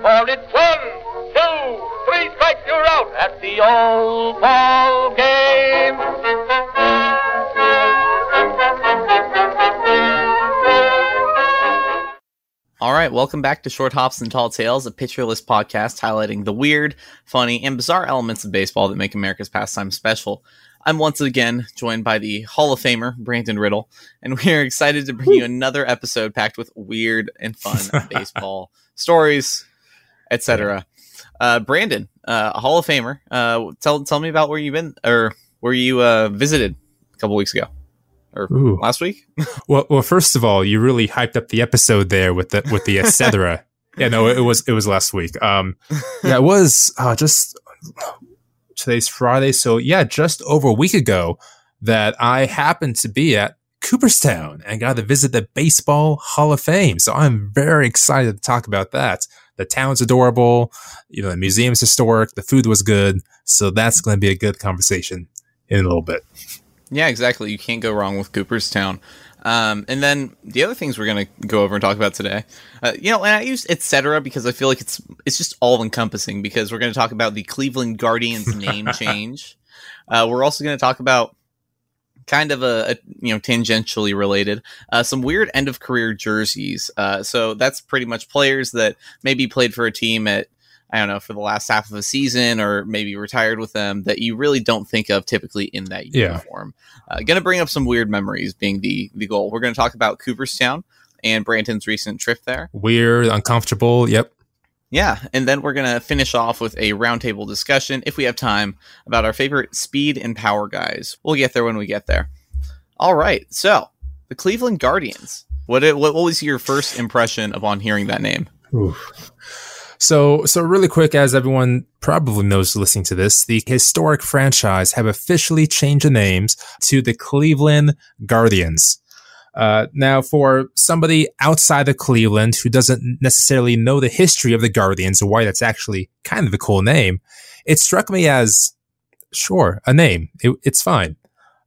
for it's one, two, three strikes, you're out at the old ball game. All right, welcome back to Short Hops and Tall Tales, a Pitcher List podcast highlighting the weird, funny, and bizarre elements of baseball that make America's pastime special. I'm once again joined by the Hall of Famer, Brandon Riddle, and we are excited to bring you another episode packed with weird and fun baseball stories, etc. Uh, Brandon, uh, Hall of Famer, uh, tell tell me about where you've been or where you uh, visited a couple weeks ago or Ooh. last week. Well, well, first of all, you really hyped up the episode there with the with the etc. yeah, no, it was it was last week. Um, yeah, it was uh, just today's Friday, so yeah, just over a week ago that I happened to be at Cooperstown and got to visit the Baseball Hall of Fame. So I'm very excited to talk about that. The town's adorable, you know, the museum's historic, the food was good, so that's going to be a good conversation in a little bit. Yeah, exactly. You can't go wrong with Cooperstown. Um, and then the other things we're going to go over and talk about today, uh, you know, and I use etc. because I feel like it's it's just all encompassing because we're going to talk about the Cleveland Guardians name change. Uh, we're also going to talk about kind of a, a you know tangentially related uh, some weird end of career jerseys. Uh, so that's pretty much players that maybe played for a team at I don't know, for the last half of a season or maybe retired with them that you really don't think of typically in that Yeah. uniform. Uh, going to bring up some weird memories being the, the goal. We're going to talk about Cooperstown and Brandon's recent trip there. Weird, uncomfortable. Yep. Yeah. And then we're going to finish off with a roundtable discussion, if we have time, about our favorite speed and power guys. We'll get there when we get there. All right. So, the Cleveland Guardians. What, what, what was your first impression upon hearing that name? So, so really quick, as everyone probably knows listening to this, the historic franchise have officially changed the names to the Cleveland Guardians. Uh, now, for somebody outside of Cleveland who doesn't necessarily know the history of the Guardians or why that's actually kind of a cool name, it struck me as, sure, a name. It, it's fine.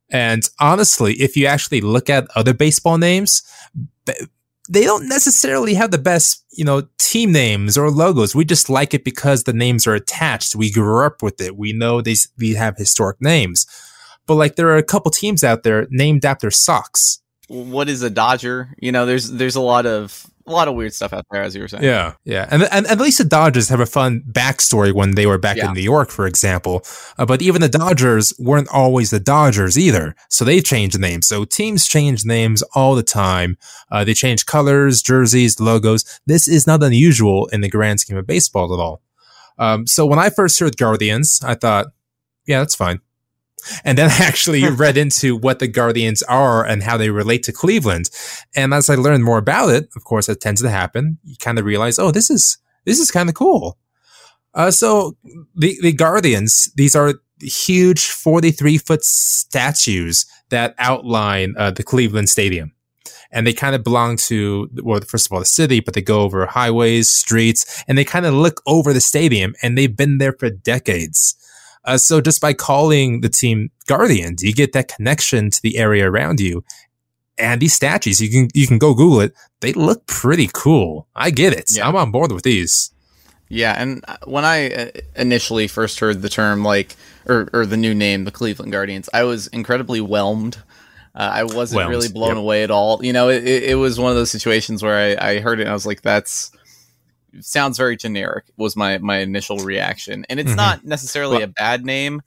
And honestly, if you actually look at other baseball names, they don't necessarily have the best, you know, team names or logos. We just like it because the names are attached. We grew up with it. We know these, we have historic names. But like there are a couple teams out there named after socks. What is a Dodger? You know, there's there's a lot of a lot of weird stuff out there, as you were saying. Yeah. Yeah. And, and at least the Dodgers have a fun backstory when they were back Yeah. in New York, for example. Uh, but even the Dodgers weren't always the Dodgers either. So they changed names. So teams change names all the time. Uh, they change colors, jerseys, logos. This is not unusual in the grand scheme of baseball at all. Um, so when I first heard Guardians, I thought, yeah, that's fine. And then I actually read into what the Guardians are and how they relate to Cleveland. And as I learned more about it, of course, it tends to happen. You kind of realize, oh, this is this is kind of cool. Uh, so the the Guardians, these are huge forty three foot statues that outline uh, the Cleveland Stadium, and they kind of belong to well, first of all, the city, but they go over highways, streets, and they kind of look over the stadium, and they've been there for decades. Uh, so just by calling the team Guardians, you get that connection to the area around you. And these statues, you can you can go Google it. They look pretty cool. I get it. Yeah. I'm on board with these. Yeah, and uh, when I uh, initially first heard the term, like, or, or the new name, the Cleveland Guardians, I was incredibly whelmed. Uh, I wasn't Whelmed, really blown yep. away at all. You know, it, it it was one of those situations where I, I heard it and I was like, that's sounds very generic was my my initial reaction and it's Mhm. not necessarily Well- a bad name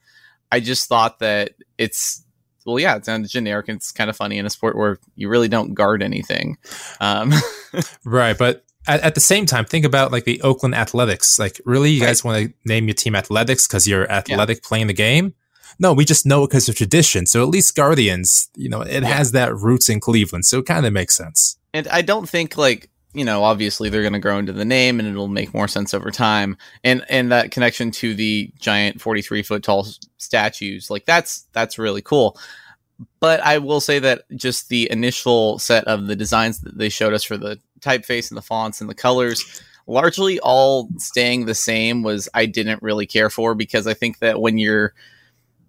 i just thought that it's well yeah it sounds generic and it's kind of funny in a sport where you really don't guard anything um Right, but at, at the same time, think about like the Oakland Athletics. Like, really, you Right. guys want to name your team Athletics because you're athletic playing the game? No, we just know it because of tradition. So at least Guardians, you know, it Yeah. has that roots in Cleveland, so it kind of makes sense. And I don't think like you know, obviously they're going to grow into the name, and it'll make more sense over time. And and that connection to the giant forty three foot tall statues, like that's that's really cool. But I will say that just the initial set of the designs that they showed us for the typeface and the fonts and the colors, largely all staying the same, was I didn't really care for because I think that when you're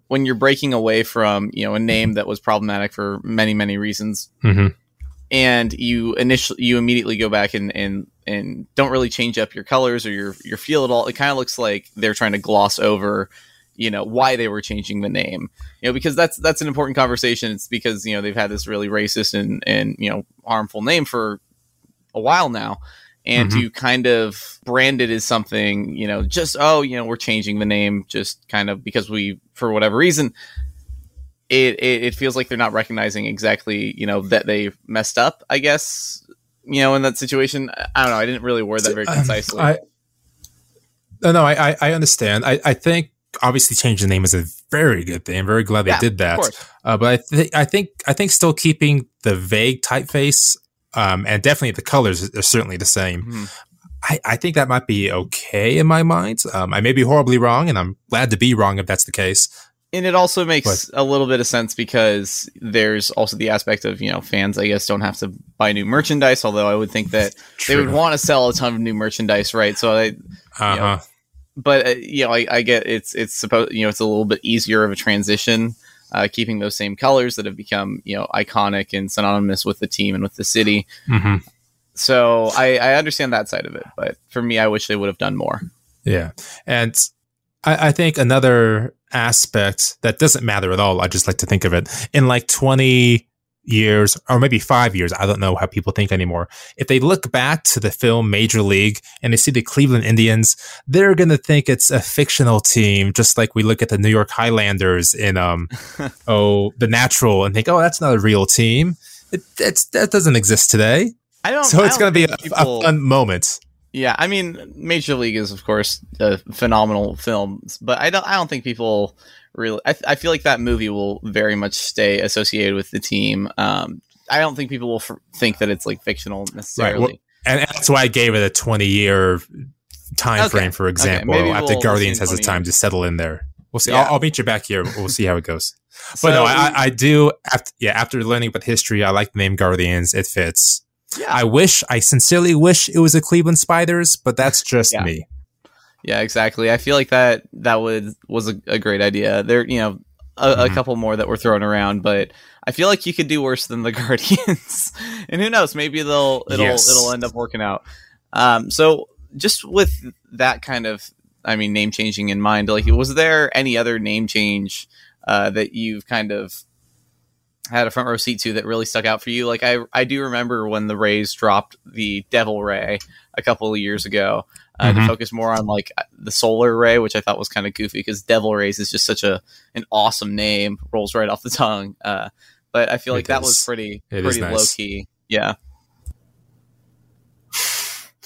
when you're breaking away from you know a name that was problematic for many many reasons Mm-hmm. And you initially you immediately go back and and and don't really change up your colors or your your feel at all. It kind of looks like they're trying to gloss over you know why they were changing the name you know because that's that's an important conversation it's because you know they've had this really racist and and you know harmful name for a while now and Mhm. to kind of brand it as something you know just oh you know we're changing the name just kind of because we for whatever reason it, it it feels like they're not recognizing exactly you know that they messed up i guess you know in that situation i don't know i didn't really word that very Um, concisely I, no, no, I, I, understand. I, I think obviously changing the name is a very good thing. I'm very glad they Yeah, did that. Uh, but I, th- I think I think still keeping the vague typeface um, and definitely the colors are certainly the same. Mhm. I, I think that might be okay in my mind. Um, I may be horribly wrong, and I'm glad to be wrong if that's the case. And it also makes a little bit of sense because there's also the aspect of you know fans i guess don't have to buy new merchandise although i would think that they would want to sell a ton of new merchandise right? So i Uh huh. but uh, you know I, I get it's it's supposed you know it's a little bit easier of a transition uh, keeping those same colors that have become you know iconic and synonymous with the team and with the city. Hmm so I, I understand that side of it but for me i wish they would have done more. Yeah. And I, I think another aspect that doesn't matter at all, I just like to think of it in like 20 years or maybe five years. I don't know how people think anymore. If they look back to the film Major League and they see the Cleveland Indians, they're going to think it's a fictional team, just like we look at the New York Highlanders in, um, oh, the natural and think, oh, that's not a real team. It, that doesn't exist today. i don't So it's going to be a, people- a fun moment. Yeah, I mean, Major League is of course a phenomenal film, but I don't. I don't think people really. I, I feel like that movie will very much stay associated with the team. Um, I don't think people will f- think that it's like fictional necessarily. well, and that's why I gave it a 20 year time Okay. frame, for example. maybe after we'll- we'll Guardians has the time years. to settle in there. We'll see. Yeah. I'll, I'll meet you back here. We'll see how it goes. So, But no, I, I- I do. After, yeah, after learning about history, I like the name Guardians. It fits. Yeah, I wish, I sincerely wish it was a Cleveland Spiders, but that's just Yeah. me. yeah, exactly. I feel like that that would was a, a great idea. There, you know, a, a Mhm. couple more that were thrown around, but I feel like you could do worse than the Guardians. and who knows? Maybe they'll it'll Yes. it'll end up working out. Um, so just with that kind of, I mean, name changing in mind, like, was there any other name change uh, that you've kind of had a front row seat to that really stuck out for you? Like, I I do remember when the Rays dropped the Devil Ray a couple of years ago. Uh, To Mhm. focus more on like the solar ray, which I thought was kind of goofy because Devil Rays is just such a an awesome name, rolls right off the tongue. Uh, but I feel like It that was pretty It is pretty nice. low key. Yeah,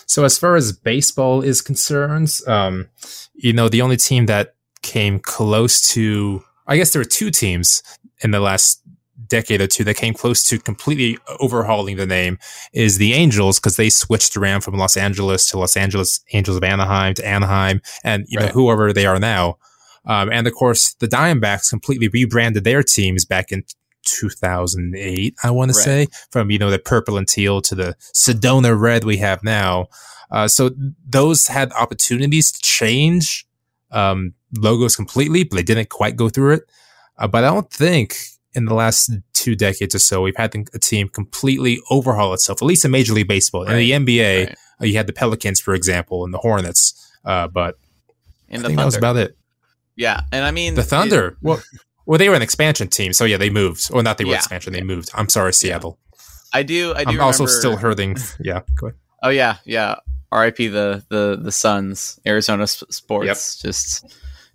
So as far as baseball is concerned, um, you know, the only team that came close to, I guess there were two teams in the last decade or two that came close to completely overhauling the name is the Angels because they switched around from Los Angeles to Los Angeles Angels of Anaheim to Anaheim and you know whoever they are now. Um, and of course, the Diamondbacks completely rebranded their teams back in 2008, I want to say, from you know the purple and teal to the Sedona red we have now. Uh, so those had opportunities to change um, logos completely, but they didn't quite go through it. Uh, but I don't think in the last two decades or so we've had a team completely overhaul itself, at least in Major League Baseball. In the NBA, Right. uh, you had the Pelicans, for example, and the Hornets. Uh, but and I the think that was about it. yeah, and I mean The Thunder. well, well, they were an expansion team, so yeah, they moved. Or not, they were Yeah. expansion. They moved. I'm sorry, Seattle. I do. I do. I'm also remember- still hurting. Yeah, go ahead. Oh yeah, yeah. R.I.P. the the the Suns, Arizona s- sports. Just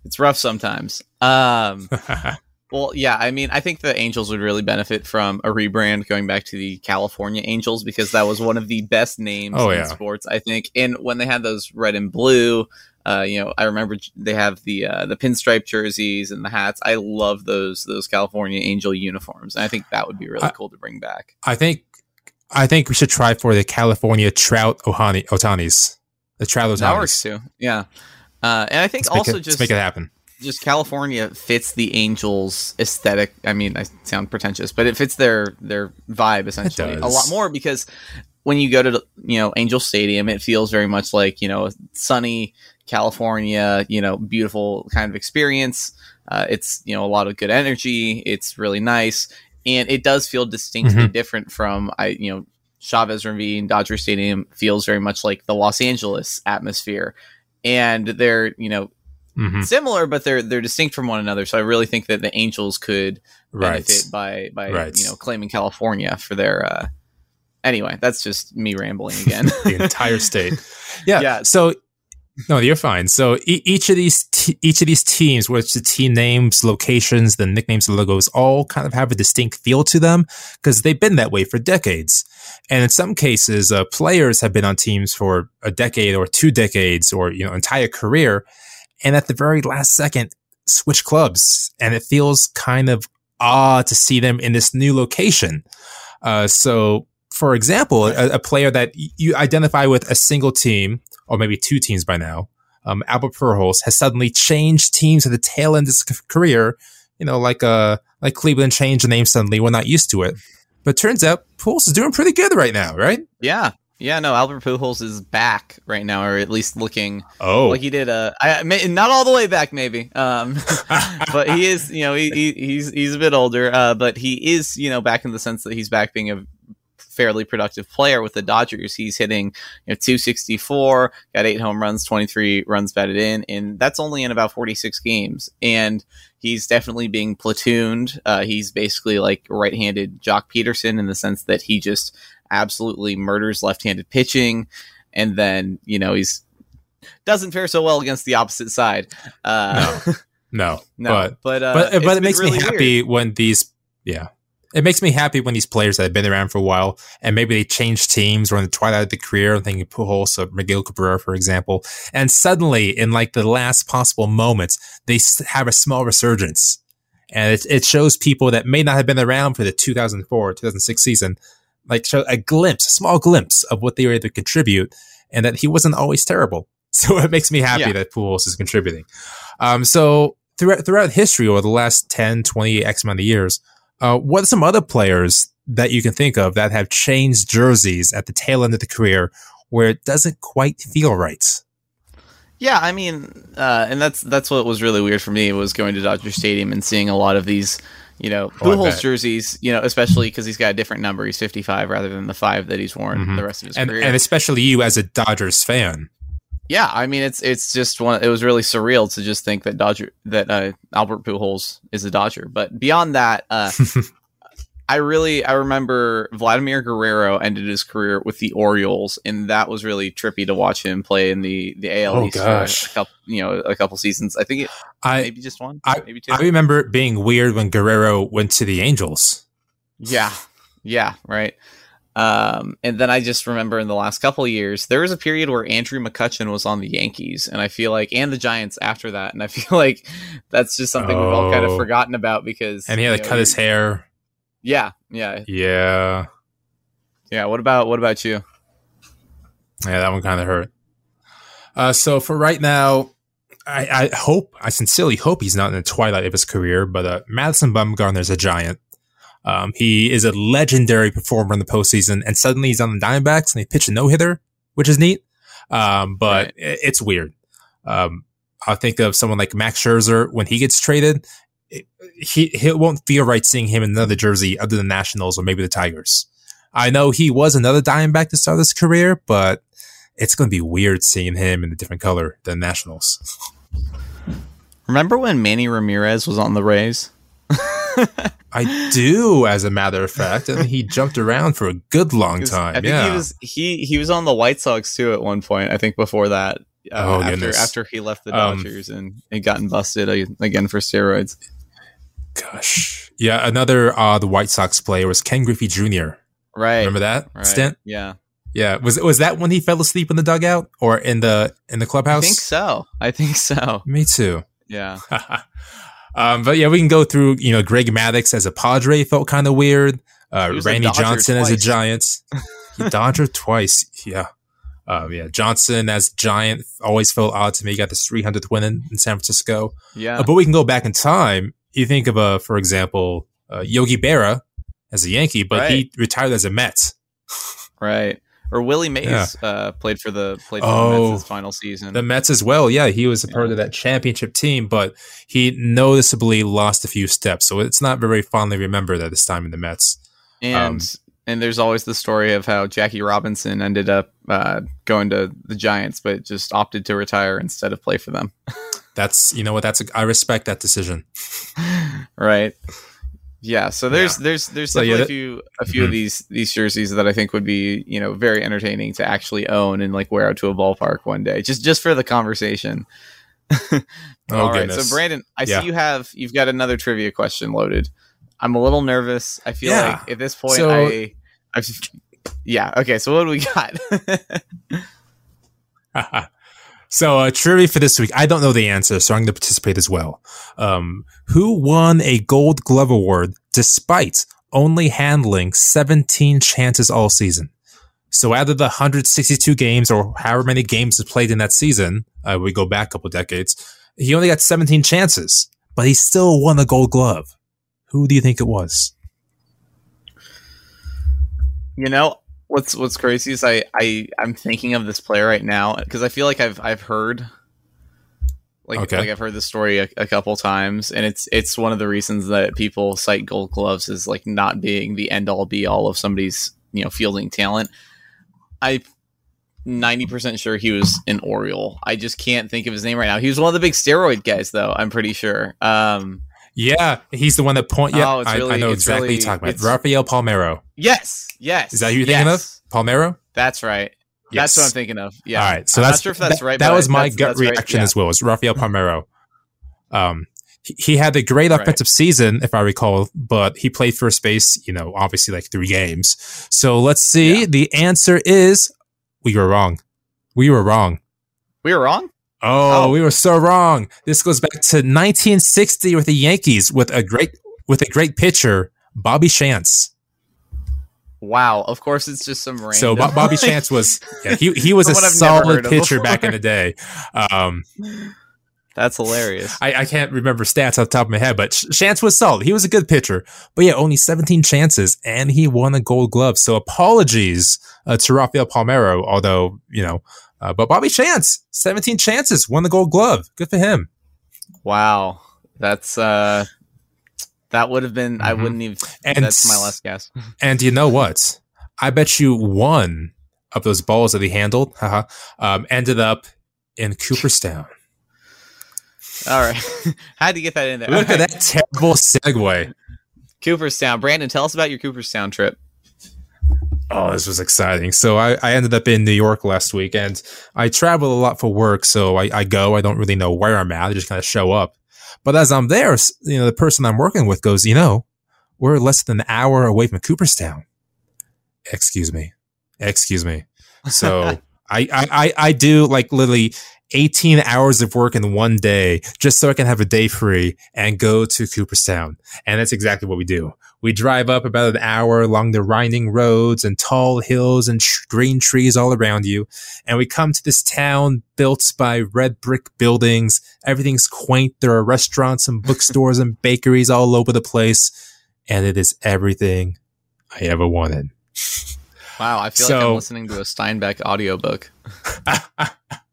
it's rough sometimes. Um, well, yeah. I mean, I think the Angels would really benefit from a rebrand, going back to the California Angels because that was one of the best names Oh, in yeah. sports. I think, and when they had those red and blue. Uh, you know, I remember they have the uh, the pinstripe jerseys and the hats. I love those those California Angel uniforms, and I think that would be really I- cool to bring back. I think I think we should try for the California Trout Ohani Otanis. The Trout Otanis. That works too. Yeah, uh, and I think Let's also it, just let's make it happen. Just California fits the Angels aesthetic. I mean, I sound pretentious, but it fits their their vibe essentially a lot more because when you go to you know Angel Stadium, it feels very much like you know sunny California, you know, beautiful kind of experience. Uh, it's you know a lot of good energy. It's really nice. and it does feel distinctly Mhm. different from I you know Chavez Ravine Dodger Stadium feels very much like the Los Angeles atmosphere, and they're you know Mhm. similar, but they're they're distinct from one another. So I really think that the Angels could Right. benefit by by Right. you know claiming California for their. uh Anyway, that's just me rambling again. the entire state. Yeah. Yeah. So no, you're fine. So e- each of these te- each of these teams, which the team names, locations, the nicknames, the logos, all kind of have a distinct feel to them because they've been that way for decades. And in some cases, uh, players have been on teams for a decade or two decades or you know entire career, and at the very last second, switch clubs, and it feels kind of odd to see them in this new location. Uh, so, for example, a, a player that you identify with a single team, or maybe two teams by now, um, Albert Pujols has suddenly changed teams at the tail end of his career. You know, like uh, like Cleveland changed the name suddenly. We're not used to it, but turns out Pujols is doing pretty good right now, right? yeah, yeah. No, Albert Pujols is back right now, or at least looking Oh, like he did. Uh, I, may, not all the way back, maybe. Um, but he is, you know, he, he he's he's a bit older, uh, but he is, you know, back in the sense that he's back being a fairly productive player with the Dodgers. He's hitting, you know, 264, got eight home runs, 23 runs batted in, and that's only in about 46 games. And he's definitely being platooned. Uh, he's basically like right-handed Joc Pederson in the sense that he just absolutely murders left-handed pitching, and then you know he's doesn't fare so well against the opposite side. Uh, no, no, but but uh, but but it makes really me weird. happy when these yeah it makes me happy when these players that have been around for a while and maybe they change teams or in the twilight of the career i'm thinking pujols or miguel cabrera for example and suddenly in like the last possible moments they have a small resurgence and it, it shows people that may not have been around for the 2004 2006 season like show a glimpse a small glimpse of what they were able to contribute and that he wasn't always terrible so it makes me happy Yeah. that Pujols is contributing um, so throughout throughout history over the last 10, 20, X amount of years, uh, what are some other players that you can think of that have changed jerseys at the tail end of the career where it doesn't quite feel right? Yeah, I mean, uh, and that's that's what was really weird for me was going to Dodger Stadium and seeing a lot of these, you know, Oh, Pujols jerseys. You know, especially because he's got a different number. He's fifty five rather than the five that he's worn Mhm. the rest of his And, career. and especially you as a Dodgers fan. yeah, I mean, it's it's just one. It was really surreal to just think that Dodger that uh, Albert Pujols is a Dodger. But beyond that, uh, I really I remember Vladimir Guerrero ended his career with the Orioles, and that was really trippy to watch him play in the the AL Oh, East gosh. for a couple, you know, a couple seasons. I think it, I maybe just one, I- maybe two. I remember it being weird when Guerrero went to the Angels. Yeah, yeah, right. Um, and then I just remember in the last couple of years, there was a period where Andrew McCutchen was on the Yankees, and I feel like, and the Giants after that, and I feel like that's just something we've all kind of Oh. forgotten about because And he had to know, cut his hair. Yeah, yeah, Yeah. yeah. What about what about you? Yeah, that one kind of hurt. Uh, so for right now, I, I hope, I sincerely hope he's not in the twilight of his career, but uh, Madison Bumgarner's a giant. Um, he is a legendary performer in the postseason, and suddenly he's on the Diamondbacks and they pitch a no hitter, which is neat. Um, but Right. i- it's weird. Um, I'll think of someone like Max Scherzer when he gets traded. It, he he won't feel right seeing him in another jersey other than Nationals or maybe the Tigers. I know he was another Diamondback to start his career, but it's going to be weird seeing him in a different color than Nationals. Remember when Manny Ramirez was on the Rays? I do, as a matter of fact, and he jumped around for a good long time. I think yeah, he was he he was on the White Sox too at one point. I think before that. Uh, Oh, after goodness. after he left the Um, Dodgers and and gotten busted again for steroids. Gosh, yeah. Another uh, the White Sox player was Ken Griffey Jr. Right. Remember that right. stint? Yeah. Yeah, was was that when he fell asleep in the dugout or in the in the clubhouse? I think so. I think so. Me too. Yeah. um, but yeah, we can go through. You know, Greg Maddux as a Padre felt kind of weird. Uh, He was a Randy Johnson as a twice. Giant. He Dodger twice. Yeah. Um, yeah, Johnson as Giant always felt odd to me. He got this 300th win in, in San Francisco. Yeah. Uh, but we can go back in time. You think of, uh, for example, uh, Yogi Berra as a Yankee, but he retired as a Mets. Right. or Willie Mays Yeah. uh, played for the played for Oh. the Mets his final season. The Mets as well. Yeah, he was a part of that championship team, but he noticeably lost a few steps. So it's not very fondly remembered at this time in the Mets. and um, and there's always the story of how Jackie Robinson ended up uh, going to the Giants, but just opted to retire instead of play for them. That's you know what that's a, I respect that decision. right yeah so there's there's there's So, definitely yeah, a few a few of Mhm. these these jerseys that i think would be you know very entertaining to actually own and like wear out to a ballpark one day just just for the conversation Oh All right, so brandon i Yeah. see you have you've got another trivia question loaded i'm a little nervous i feel Yeah. like at this point So- i i've yeah okay so what do we got so uh, trivia for this week. I don't know the answer, so I'm going to participate as well. Um, who won a Gold Glove award despite only handling 17 chances all season? So out of the 162 games or however many games he played in that season, uh, we go back a couple decades, he only got 17 chances, but he still won a Gold Glove. Who do you think it was? You know what's what's crazy is I I I'm thinking of this player right now because I feel like I've I've heard like Okay. like I've heard this story a, a couple times and it's it's one of the reasons that people cite Gold Gloves as like not being the end all be all of somebody's you know fielding talent. I. 90% sure he was an Oriole. I just can't think of his name right now. He was one of the big steroid guys, though. I'm pretty sure. Um, Yeah, he's the one that point. Yeah, Oh, it's I, I know exactly what really- you're talking about. Rafael Palmeiro. yes, yes. Is that who you're thinking yes. of? Palmeiro? That's right. That's what I'm thinking of. Yeah. All right. So I'm that's not sure if that's that, right. That was my that's- gut that's right, reaction yeah. as well. Was Rafael Palmeiro? Um, he, he had a great Right. offensive season, if I recall, but he played first base. You know, obviously like three games. So let's see. Yeah. The answer is we were wrong. We were wrong. We were wrong. Oh, Oh. we were so wrong. This goes back to 1960 with the Yankees with a great with a great pitcher, Bobby Shantz. Wow. Of course, it's just some random. So Bo- Bobby Shantz was yeah, he he was a Someone I've never heard solid pitcher back in the day. Um, That's hilarious. I, I can't remember stats off the top of my head, but Shantz was solid. He was a good pitcher, but yeah, only 17 chances and he won a Gold Glove. So apologies uh, to Rafael Palmeiro, although you know, uh, but Bobby Shantz, 17 chances, won the Gold Glove. Good for him. Wow. That's uh. That would have been. I Mhm. wouldn't even. And that's my last guess. And you know what? I bet you one of those balls that he handled, haha, um, ended up in Cooperstown. All right. How'd you get that in there? Look at that terrible segue. Cooperstown. Brandon, tell us about your Cooperstown trip. Oh, this was exciting. So I, I ended up in New York last week and I travel a lot for work. So I, I go, I don't really know where I'm at. I just kind of show up. But as I'm there, you know, the person I'm working with goes, you know, we're less than an hour away from Cooperstown. Excuse me. Excuse me. So I, I, I, I do like literally 18 hours of work in one day just so I can have a day free and go to Cooperstown. And that's exactly what we do. We drive up about an hour along the winding roads and tall hills and tr- green trees all around you. And we come to this town built by red brick buildings. Everything's quaint. There are restaurants and bookstores and bakeries all over the place. And it is everything I ever wanted. Wow. I feel like I'm listening to a Steinbeck audiobook.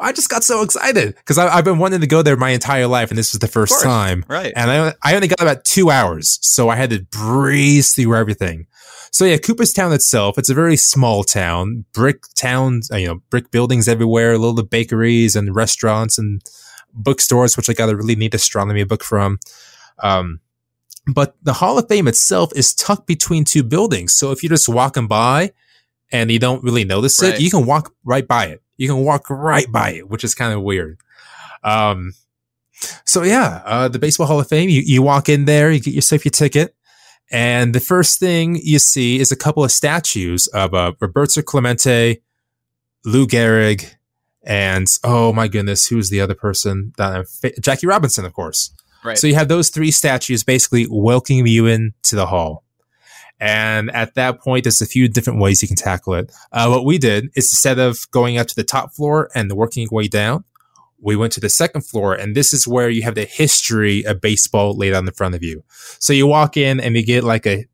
I just got so excited because I've been wanting to go there my entire life, and this was the first course. time. Right. And I, I only got about two hours, so I had to breeze through everything. So yeah, Cooperstown itself, it's a very small town, brick towns, uh, you know, brick buildings everywhere, little bakeries and restaurants and bookstores, which I got a really neat astronomy book from. Um, but the Hall of Fame itself is tucked between two buildings. So if you're just walking by and you don't really notice Right. it, you can walk right by it. You can walk right by it, which is kind of weird. Um, so yeah, uh, the Baseball Hall of Fame, you, you walk in there, you get yourself your ticket. And the first thing you see is a couple of statues of uh, Roberto Clemente, Lou Gehrig, and oh my goodness, who's the other person? That Jackie Robinson, of course. Right. So you have those three statues basically welcoming you into the hall. And at that point, there's a few different ways you can tackle it. Uh, what we did is instead of going up to the top floor and working way down, we went to the second floor, and this is where you have the history of baseball laid out in front of you. So you walk in and you get like a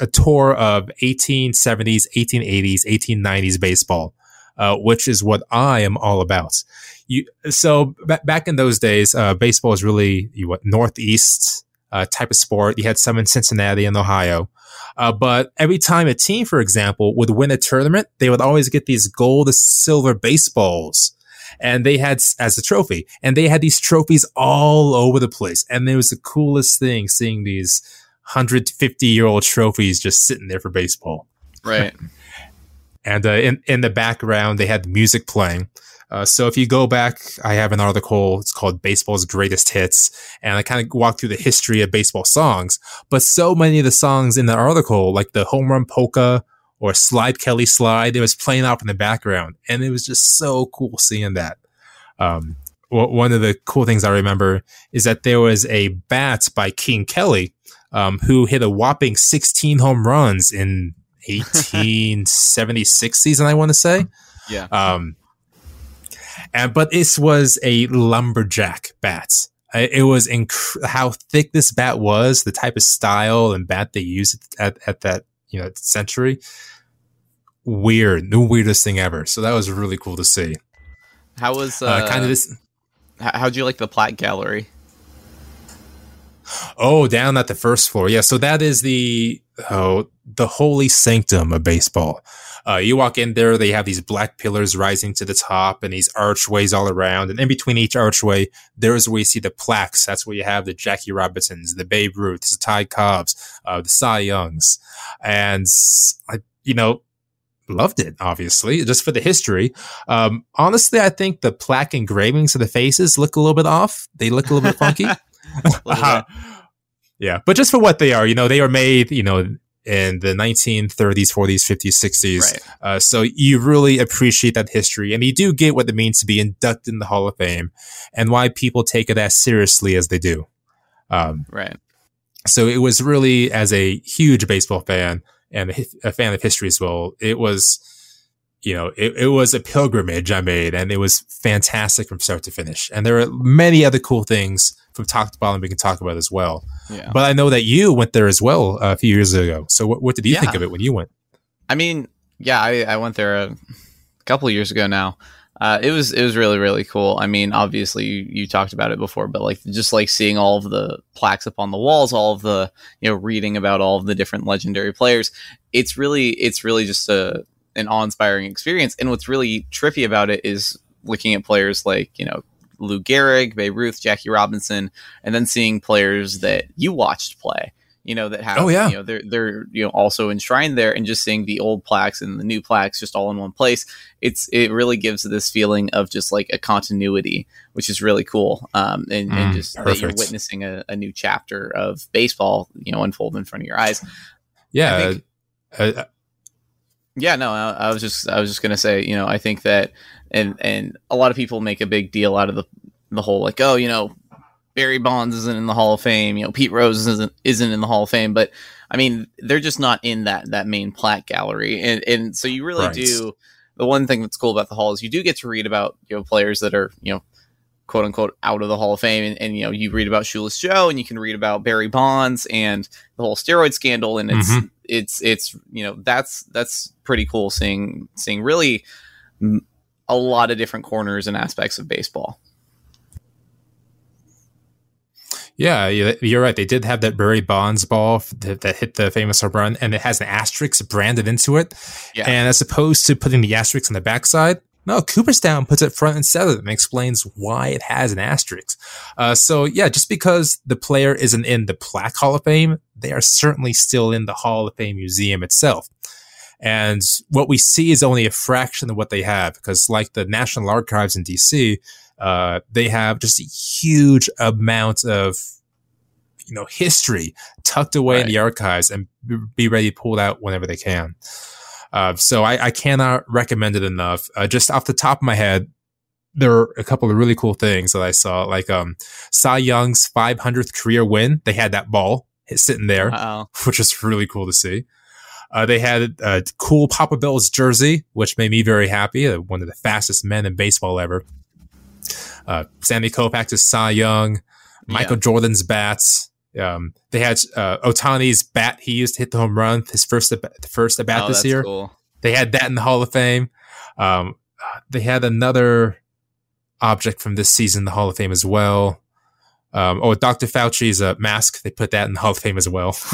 a tour of 1870s, 1880s, 1890s baseball, uh, which is what I am all about. You, so b- back in those days, uh, baseball was really you, what northeast uh, type of sport. You had some in Cincinnati and Ohio. Uh, but every time a team, for example, would win a tournament, they would always get these gold, silver baseballs. And they had as a trophy, and they had these trophies all over the place. And it was the coolest thing seeing these 150 year old trophies just sitting there for baseball. Right. and uh, in in the background, they had music playing. Uh, so if you go back, I have an article. It's called "Baseball's Greatest Hits," and I kind of walk through the history of baseball songs. But so many of the songs in the article, like the home run polka or "Slide Kelly Slide," it was playing out in the background, and it was just so cool seeing that. Um, one of the cool things I remember is that there was a bat by King Kelly um, who hit a whopping 16 home runs in 1876 season, I want to say. Yeah. Um, and but this was a lumberjack bat. It was inc- how thick this bat was, the type of style and bat they used at, at that you know century. Weird, the weirdest thing ever. So that was really cool to see. How was uh, Uh, kind of this. how'd you like the plaque gallery? Oh, down at the first floor. Yeah. So that is the oh the holy sanctum of baseball. Uh, you walk in there, they have these black pillars rising to the top and these archways all around. And in between each archway, there's where you see the plaques. That's where you have the Jackie Robinsons, the Babe Ruths, the Ty Cobbs, uh, the Cy Youngs. And I, you know, loved it, obviously, just for the history. Um, honestly, I think the plaque engravings of the faces look a little bit off. They look a little bit funky. Uh-huh. Yeah, but just for what they are, you know, they are made, you know, in the 1930s, 40s, 50s, 60s. Right. Uh, so you really appreciate that history, and you do get what it means to be inducted in the Hall of Fame, and why people take it as seriously as they do. Um, Right. so it was really, as a huge baseball fan and a, a fan of history as well, it was, you know, it, it was a pilgrimage I made, and it was fantastic from start to finish. And there are many other cool things from top to bottom we can talk about as well. Yeah. But I know that you went there as well uh, a few years ago. So what, what did you think of it when you went? I mean, yeah, I, I went there a couple of years ago now. Uh, it was it was really really cool. I mean, obviously you, you talked about it before, but like just like seeing all of the plaques up on the walls, all of the you know reading about all of the different legendary players, it's really it's really just a an awe inspiring experience. And what's really trippy about it is looking at players like you know Lou Gehrig, Babe Ruth, Jackie Robinson, and then seeing players that you watched play. You know that have Oh, yeah. you know they're they're you know also enshrined there, and just seeing the old plaques and the new plaques just all in one place. It's it really gives this feeling of just like a continuity, which is really cool. Um, and, and Mm, just that you're witnessing a, a new chapter of baseball, you know, unfold in front of your eyes. Yeah. think- uh, Yeah, no, I, I was just I was just gonna say, you know, I think that and and a lot of people make a big deal out of the the whole like, oh, you know, Barry Bonds isn't in the Hall of Fame, you know, Pete Rose isn't isn't in the Hall of Fame, but I mean, they're just not in that that main plaque gallery, and and so you really Right. do. The one thing that's cool about the Hall is you do get to read about you know players that are you know quote unquote out of the Hall of Fame, and, and you know you read about Shoeless Joe, and you can read about Barry Bonds and the whole steroid scandal, and it's Mhm. it's it's you know that's that's pretty cool seeing seeing really a lot of different corners and aspects of baseball. yeah, you're right. They did have that Barry Bonds ball that, that hit the famous home run, and it has an asterisk branded into it. Yeah. And as opposed to putting the asterisk on the backside, no, Cooperstown puts it front and center and explains why it has an asterisk. Uh, so yeah, just because the player isn't in the Plaque Hall of Fame, they are certainly still in the Hall of Fame museum itself. And what we see is only a fraction of what they have, because like the National Archives in DC, uh, they have just a huge amount of you know history tucked away in the archives and be ready to pull it out whenever they can. Uh, so I, I cannot recommend it enough. Uh, just off the top of my head, there are a couple of really cool things that I saw, like um, Cy Young's 500th career win. They had that ball sitting there, Wow. which is really cool to see. Uh, they had a cool Papa Bell's jersey, which made me very happy. Uh, one of the fastest men in baseball ever. Uh, Sandy Koufax's Cy Young, Michael Yeah. Jordan's bats. Um, they had uh, Otani's bat he used to hit the home run, his first at- first at bat Oh, this year. cool. They had that in the Hall of Fame. Um, they had another object from this season in the Hall of Fame as well. Um, oh, Dr. Fauci's uh, mask. They put that in the Hall of Fame as well.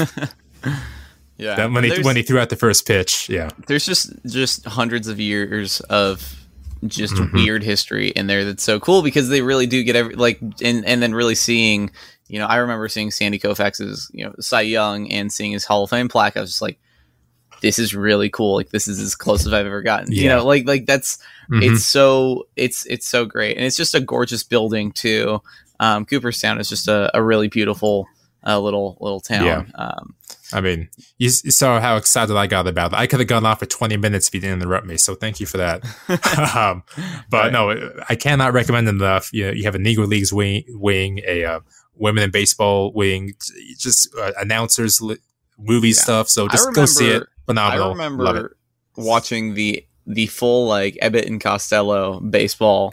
Yeah, that when he when he threw out the first pitch. Yeah. there's just just hundreds of years of just Mhm. weird history in there that's so cool because they really do get every like and and then really seeing you know I remember seeing Sandy Koufax's you know Cy Young and seeing his Hall of Fame plaque I was just like this is really cool like this is as close as I've ever gotten you know like like that's Mhm. it's so it's it's so great and it's just a gorgeous building too um cooperstown is just a, a really beautiful uh, little little town Yeah. um I mean, you, you saw how excited I got about it. I could have gone off for 20 minutes if you didn't interrupt me. So thank you for that. um, but Right. no, I cannot recommend enough. You, know, you have a Negro Leagues wing, wing a uh, women in baseball wing, just uh, announcers, li- movie Yeah. stuff. So just go see it. remember- Phenomenal. I remember watching the the full like Abbott and Costello baseball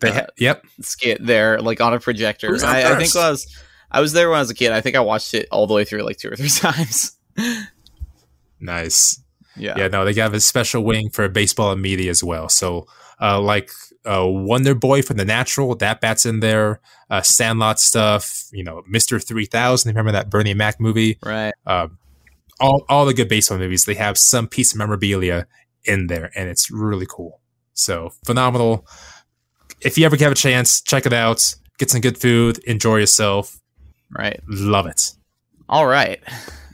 They uh, ha- yep. skit there, like on a projector. On I, I think? I was I was there when I was a kid. I think I watched it all the way through like two or three times. Nice. yeah. Yeah, no, they have a special wing for baseball and media as well. So, uh, like uh, Wonder Boy from The Natural, that bat's in there. Uh, Sandlot stuff, you know, Mister Three Thousand. Remember that Bernie Mac movie? Right. Um, all all the good baseball movies, they have some piece of memorabilia in there, and it's really cool. So phenomenal. If you ever have a chance, check it out. Get some good food, enjoy yourself. Right. Love it. All right.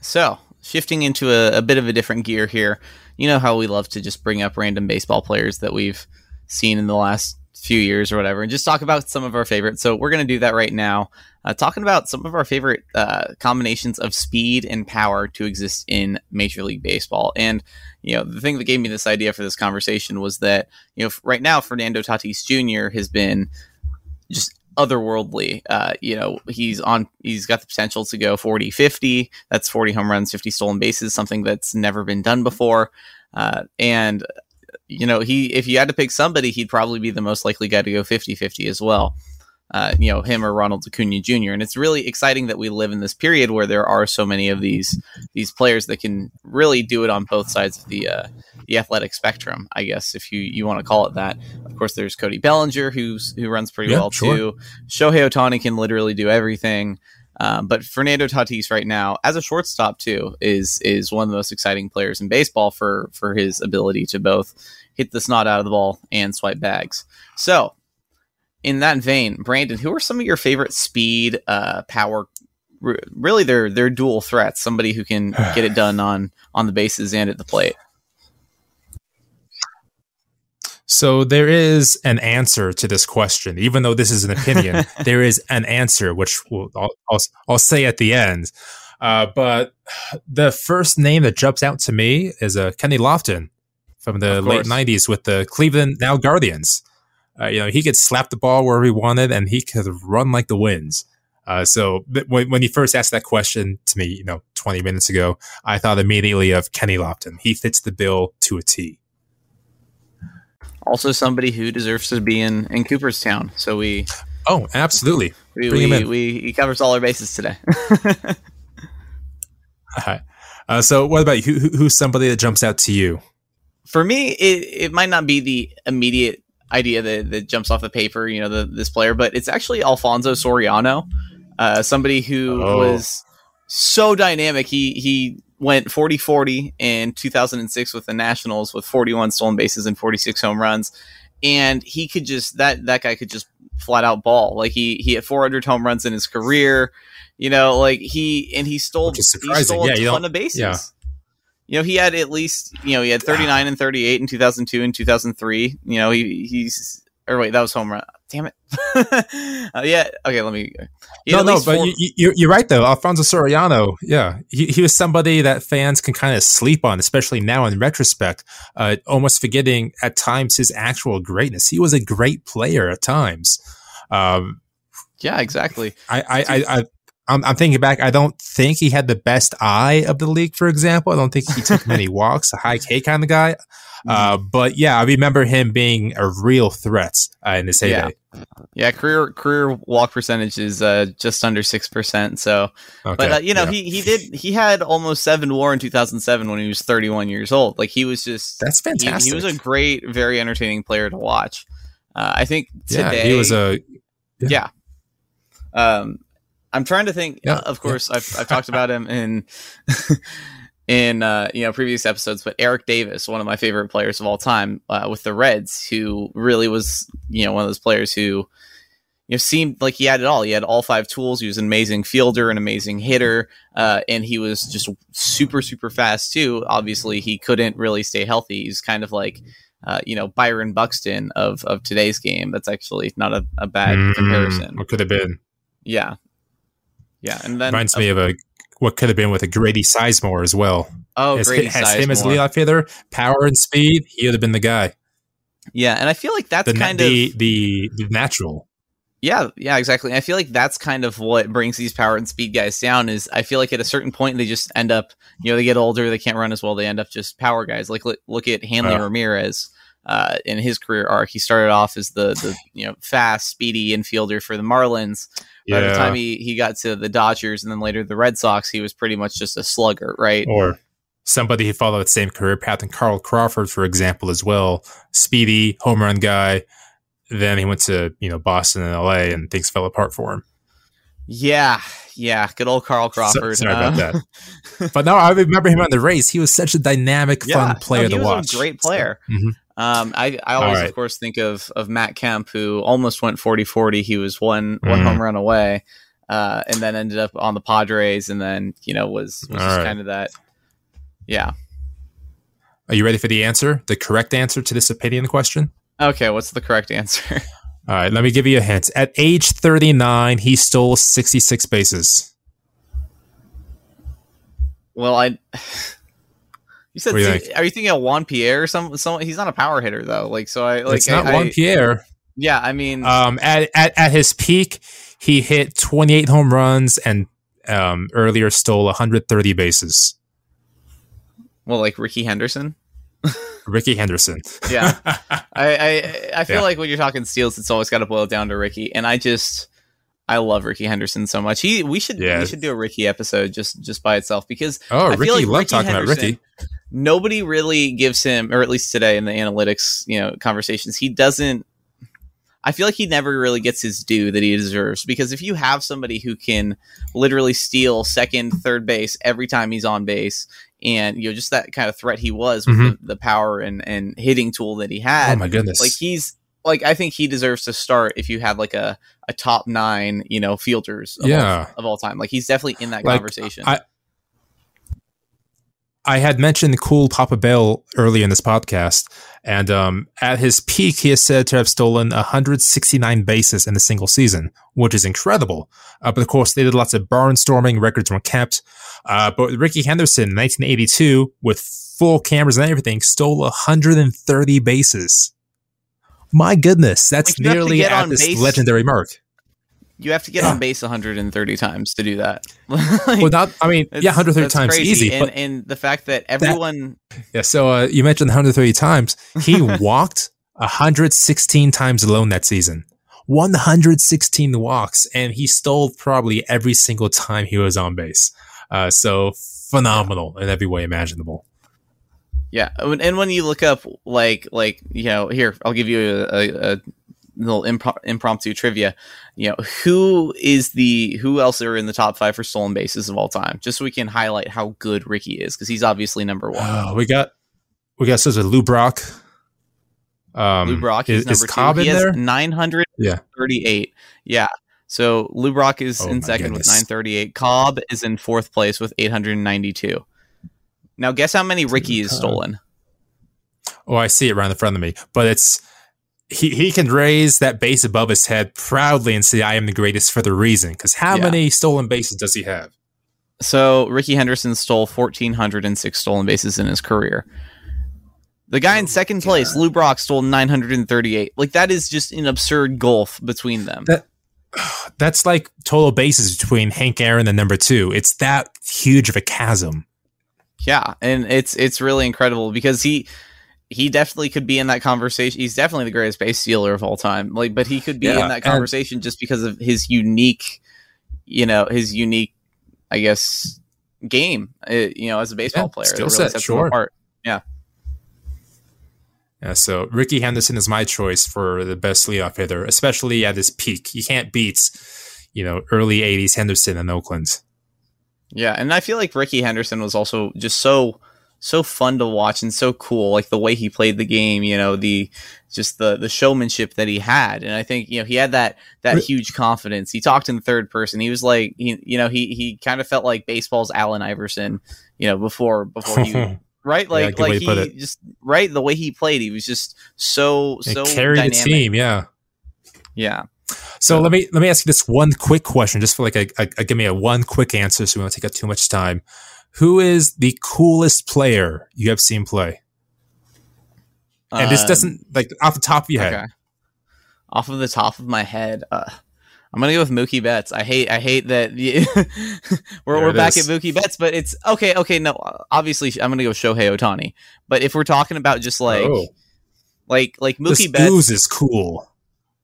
So, shifting into a, a bit of a different gear here. You know how we love to just bring up random baseball players that we've seen in the last few years or whatever and just talk about some of our favorites. So, we're going to do that right now. Uh, talking about some of our favorite uh, combinations of speed and power to exist in Major League Baseball. And, you know, the thing that gave me this idea for this conversation was that, you know, f- right now, Fernando Tatis Jr. has been just otherworldly. Uh, you know, he's on, he's got the potential to go 40 50. That's 40 home runs, 50 stolen bases, something that's never been done before. Uh, and, you know, he, if you had to pick somebody, he'd probably be the most likely guy to go 50 50 as well. Uh, you know, him or Ronald Acuna Jr. And it's really exciting that we live in this period where there are so many of these these players that can really do it on both sides of the uh, the athletic spectrum, I guess, if you, you want to call it that. Of course, there's Cody Bellinger, who's who runs pretty Yeah, well sure. too. Shohei Otani can literally do everything. Um, but Fernando Tatis right now, as a shortstop too, is is one of the most exciting players in baseball for for his ability to both hit the snot out of the ball and swipe bags. So, in that vein, Brandon, who are some of your favorite speed, uh, power? r- Really, they're they're dual threats. Somebody who can get it done on on the bases and at the plate. So there is an answer to this question, even though this is an opinion. there is an answer, which we'll, I'll, I'll I'll say at the end. Uh, but the first name that jumps out to me is uh, Kenny Lofton from the late '90s with the Cleveland now Guardians. Uh, you know, he could slap the ball wherever he wanted, and he could run like the winds. Uh, so when, when he first asked that question to me, you know, 20 minutes ago, I thought immediately of Kenny Lofton. He fits the bill to a T. Also, somebody who deserves to be in in Cooperstown. So we Oh, absolutely. we Bring him we, in. we he covers all our bases today. Hi. Uh, so, what about you? Who- who's somebody that jumps out to you? for me, it, it might not be the immediate idea that, that jumps off the paper, you know, the, this player, but it's actually Alfonso Soriano, uh, somebody who Oh. was so dynamic. He he went 40-40 in 2006 with the Nationals with 41 stolen bases and 46 home runs, and he could just that that guy could just flat out ball. Like he he had 400 home runs in his career. You know, like he and he stole he stole Yeah, a ton of bases. yeah. You know, he had at least you know he had 39 and 38 in 2002 and 2003. You know, he he's or wait, that was home run. Damn it. uh, yeah. Okay. Let me. no, no, but four- you, you, you're right though. Alfonso Soriano, yeah, he, he was somebody that fans can kind of sleep on, especially now in retrospect, uh, almost forgetting at times his actual greatness. He was a great player at times. Um, yeah, exactly. I, I, I, I, I'm, I'm thinking back. I don't think he had the best eye of the league. For example, I don't think he took many walks. A high K kind of guy. Uh, but yeah, I remember him being a real threat uh, in his heyday. Yeah, career career walk percentage is uh, just under six percent. So, Okay, but uh, you know, yeah. he he did he had almost seven WAR in 2007 when he was 31 years old. Like he was just that's fantastic. he was a great, very entertaining player to watch. Uh, I think yeah, today he was a yeah. Um, I'm trying to think. Yeah, uh, of course, I've I've talked about him in in uh, you know previous episodes, but Eric Davis, one of my favorite players of all time, uh, with the Reds, who really was you know one of those players who you know seemed like he had it all. He had all five tools. He was an amazing fielder, an amazing hitter, uh, and he was just super super fast too. Obviously, he couldn't really stay healthy. He's kind of like. Uh, you know Byron Buxton of of today's game. That's actually not a, a bad Mm, comparison. What could have been? Yeah. Yeah. And then Reminds me of a what could have been with a Grady Sizemore as well. oh has, Grady has him as Sizemore. leadoff hitter, power and speed. He would have been the guy. Yeah, and I feel like that's The, kind the, of the the natural. yeah, yeah, exactly. I feel like that's kind of what brings these power and speed guys down is I feel like at a certain point they just end up, you know, they get older, they can't run as well, they end up just power guys. Like look, look at Hanley Uh. Ramirez. Uh, in his career arc, he started off as the the you know fast, speedy infielder for the Marlins. By the time he, he got to the Dodgers and then later the Red Sox, he was pretty much just a slugger, right? or somebody who followed the same career path and Carl Crawford, for example, as well. Speedy home run guy. Then he went to you know Boston and L.A. and things fell apart for him. Yeah, yeah, good old Carl So- Crawford. sorry about Uh, that. But no, I remember him on the Rays. He was such a dynamic, Yeah, fun player no, he to was watch. A great player. Mhm. Um, I, I always, right. of course, think of of Matt Kemp, who almost went 40-40. He was one one Mhm. home run away, uh, and then ended up on the Padres, and then you know was was just right. kind of that. Yeah. Are you ready for the answer? The correct answer to this opinion question? Okay. What's the correct answer? All right, let me give you a hint. At age 39, he stole 66 bases. well, I. You said, you are you thinking of Juan Pierre or some? Some he's not a power hitter though. Like so, I like it's not I, Juan I- Pierre. Yeah, I mean, Um, at, at, at his peak, he hit 28 home runs and um, earlier stole 130 bases. well, like Rickey Henderson. Rickey Henderson. Yeah. I, I I feel Yeah. like when you're talking steals, it's always got to boil down to Rickey, and I just I love Rickey Henderson so much. He we should Yeah. we should do a Rickey episode just just by itself because Oh, I Rickey, feel like love Rickey talking about Rickey. nobody really gives him, or at least today in the analytics you know conversations, he doesn't. I feel like he never really gets his due that he deserves because if you have somebody who can literally steal second, third base every time he's on base, and you know just that kind of threat he was with Mhm. the, the power and and hitting tool that he had, Oh my goodness. like he's like I think he deserves to start if you have like a, a top nine, you know, fielders of, Yeah. all, of all time. Like he's definitely in that Like, conversation. I- I had mentioned cool Papa Bell earlier in this podcast, and um, at his peak, he is said to have stolen 169 bases in a single season, which is incredible. Uh, but of course, they did lots of barnstorming, records were kept. Uh, but Rickey Henderson, in 1982, with full cameras and everything, stole 130 bases. My goodness, that's Like, you have to nearly at this base- legendary mark. You have to get on base 130 times to do that. Well, not, I mean, yeah, 130 times crazy. easy, and, and the fact that everyone Yeah, so uh, you mentioned 130 times. He walked 116 times alone that season. 116 walks, and he stole probably every single time he was on base. Uh, so phenomenal in every way imaginable. Yeah, and and when you look up like like you know here I'll give you a, a, a little impro- impromptu trivia. You know who is the who else are in the top five for stolen bases of all time? Just so we can highlight how good Rickey is because he's obviously number one. Oh, we got we got such a Lou Brock. Um, Lou Brock is, is, Cobb in there? 938. Yeah. yeah. So Lou Brock is Oh in second with 938. Cobb is in fourth place with 892. Now guess how many Rickey is stolen? Oh, I see it right in front of me. But it's he he can raise that base above his head proudly and say, "I am the greatest" for the reason. Because how Yeah. many stolen bases does he have? So Rickey Henderson stole 1,406 stolen bases in his career. The guy in oh second place, Lou Brock, stole 938. Like that is just an absurd gulf between them. That- that's like total bases between Hank Aaron and number two. It's that huge of a chasm. Yeah, and it's it's really incredible because he he definitely could be in that conversation. He's definitely the greatest base stealer of all time. Like, but he could be Yeah, in that and- conversation just because of his unique, you know, his unique, I guess, game. uh, you know, as a baseball Yeah, player, skill really set, sure. apart. Yeah, so Rickey Henderson is my choice for the best leadoff hitter, especially at his peak. You can't beat, you know, early '80s Henderson in Oakland. Yeah, and I feel like Rickey Henderson was also just so so fun to watch and so cool, like the way he played the game. You know, the just the the showmanship that he had, and I think you know he had that that huge confidence. He talked in third person. He was like, he, you know, he he kind of felt like baseball's Allen Iverson. You know, before before he right, like way like he it. just right the way he played. He was just so It so carried dynamic. the team, yeah. Yeah. So let me let me ask you this one quick question, just for like a, a, a give me a one quick answer, so we don't take up too much time. Who is the coolest player you have seen play? And this Um, doesn't like off the top of your head. Okay. Off of the top of my head, uh, I'm gonna go with Mookie Betts. I hate, I hate that we're There we're back is. at Mookie Betts, but it's okay. Okay, no, obviously I'm gonna go Shohei Ohtani. But if we're talking about just like, Oh. like, like This Mookie Betts, ooze is cool.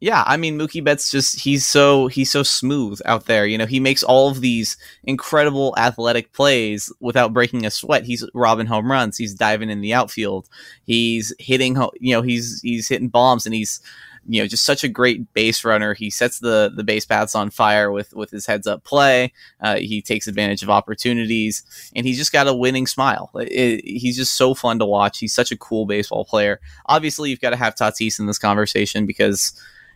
Yeah, I mean Mookie Betts just he's so he's so smooth out there. You know, he makes all of these incredible athletic plays without breaking a sweat. He's robbing home runs. He's diving in the outfield. He's hitting. You know, he's he's hitting bombs, and he's you know just such a great base runner. He sets the the base paths on fire with with his heads up play. Uh, he takes advantage of opportunities, and he's just got a winning smile. It- it- he's just so fun to watch. He's such a cool baseball player. Obviously, you've got to have Tatis in this conversation because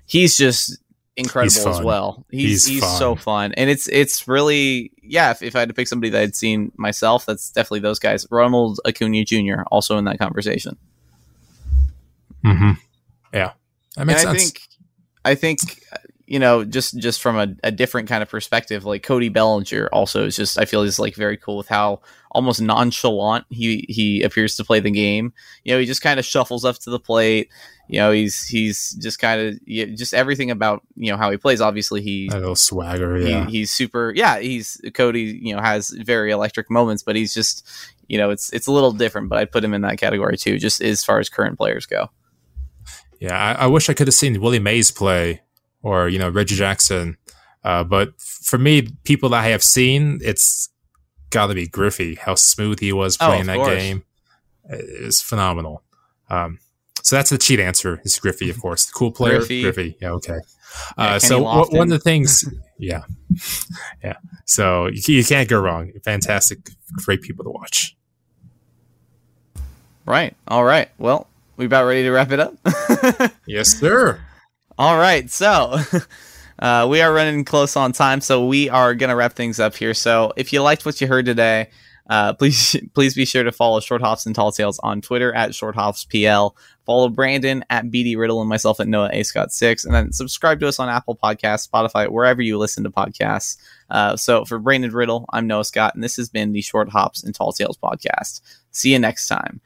he's just incredible as well. He's He's he's, so fun, and it's it's really yeah. If, if I had to pick somebody that I'd seen myself, that's definitely those guys. Ronald Acuna Jr. also in that conversation. Mm-hmm. Yeah, that makes and I sense. think I think you know just just from a, a different kind of perspective, like Cody Bellinger also is just I feel is like very cool with how almost nonchalant he he appears to play the game. You know, he just kind of shuffles up to the plate. You know, he's he's just kind of yeah, just everything about you know how he plays. Obviously, he a little swagger. he, Yeah, he's super yeah he's cody you know has very electric moments but he's just you know it's it's a little different but i'd put him in that category too just as far as current players go yeah. I, I wish I could have seen Willie Mays play or you know Reggie Jackson, uh, but for me, people that I have seen, it's got to be Griffey. How smooth he was Oh, playing of that course. game is phenomenal. Um, so that's the cheat answer. Is Griffey, of course, the cool player. Griffey. Griffey. Yeah, okay. Uh, so w- one of the things, yeah, yeah. So you, you can't go wrong. Fantastic, great people to watch. right all right well we about ready to wrap it up Yes, sir. All right so uh, we are running close on time so we are gonna wrap things up here so if you liked what you heard today uh, please please be sure to follow Short Hops and Tall Tales on Twitter at Short Hops PL. Follow Brandon at BD Riddle and myself at Noah A Scott six, and then subscribe to us on Apple Podcasts, Spotify, wherever you listen to podcasts. Uh, so for Brandon Riddle, I'm Noah Scott, and this has been the Short Hops and Tall Tales podcast. See you next time.